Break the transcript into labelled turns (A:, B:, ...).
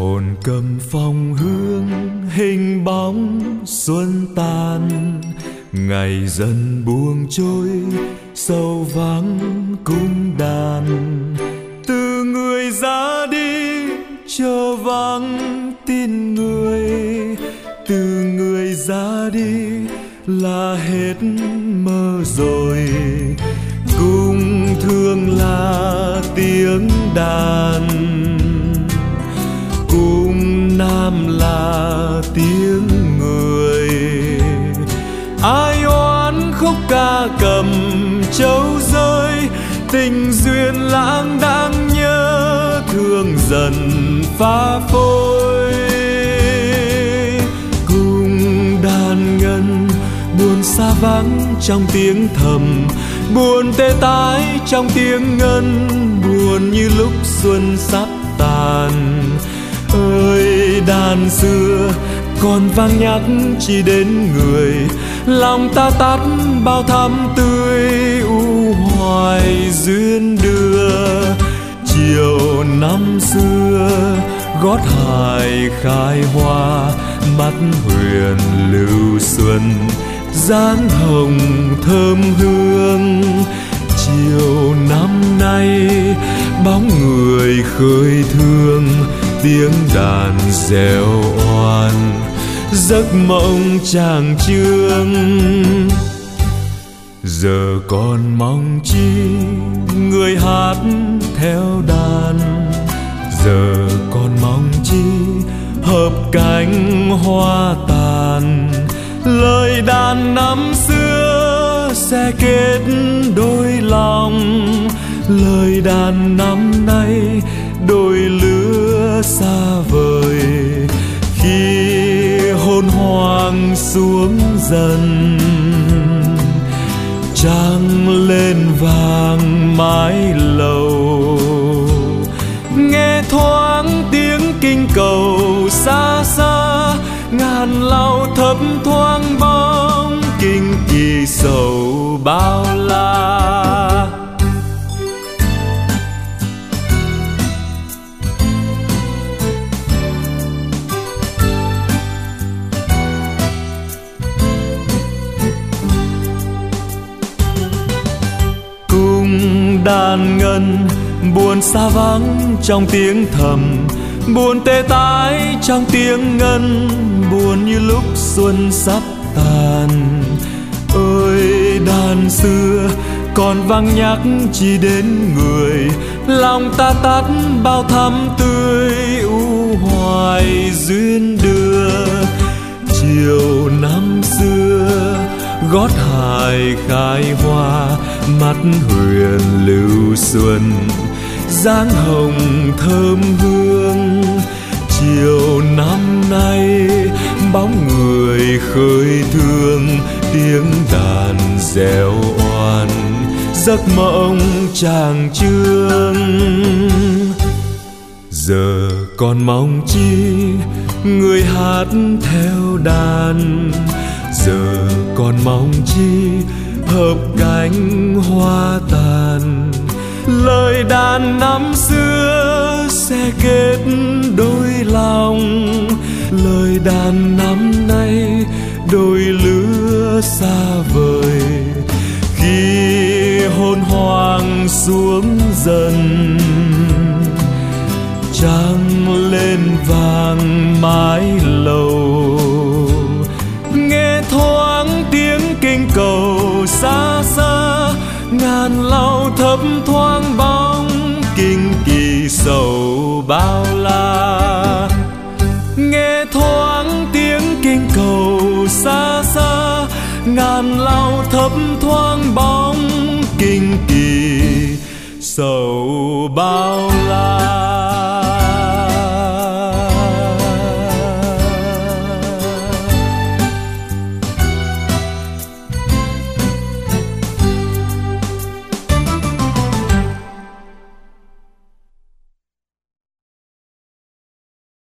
A: hồn cầm phong hương, hình bóng xuân tàn ngày dần buông trôi, sâu vắng cung đàn. Từ người ra đi, chờ vắng tin người. Từ người ra đi, là hết mơ rồi. Cung thương là tiếng đàn. Châu rơi, tình duyên lãng đang nhớ, thương dần phá phôi. Cùng đàn ngân, buồn xa vắng trong tiếng thầm, buồn tê tái trong tiếng ngân, buồn như lúc xuân sắp tàn. Ơi, đàn xưa, còn vang nhắc chỉ đến người, lòng ta tắt bao thắm tươi gót hài khai hoa, mắt huyền lưu xuân dáng hồng thơm hương. Chiều năm nay, bóng người khơi thương, tiếng đàn reo oan, giấc mộng chàng trương. Giờ còn mong chi, người hát theo đàn, giờ mong chi, hợp cánh hoa tàn. Lời đàn năm xưa sẽ kết đôi lòng. Lời đàn năm nay đôi lứa xa vời. Khi hôn hoang xuống dần, trăng lên vàng mái lầu. Kinh cầu xa xa, ngàn lau thấp thoáng bóng, kinh kỳ sầu bao la. Cùng đàn ngân buồn xa vắng trong tiếng thầm buồn tê tái trong tiếng ngân, buồn như lúc xuân sắp tàn. Ơi, đàn xưa, còn vang nhắc chỉ đến người. Lòng ta tắt bao thắm tươi, u hoài duyên đưa. Chiều năm xưa, gót hài khai hoa, mắt huyền lưu xuân dáng hồng thơm hương, chiều năm nay bóng người khơi thương, tiếng đàn reo oan, giấc mộng chàng trương. Giờ còn mong chi, người hát theo đàn. Giờ còn mong chi, hợp cánh hoa tàn đàn năm xưa sẽ kết đôi lòng. Lời đàn năm nay đôi lứa xa vời. Khi hôn hoang xuống dần, trăng lên vàng mái lầu. Nghe thoáng tiếng kinh cầu xa xa, ngàn lau thấp thoáng sầu bao la. Nghe thoáng tiếng kinh cầu xa xa, ngàn lau thấp thoáng bóng kinh kỳ sầu bao la.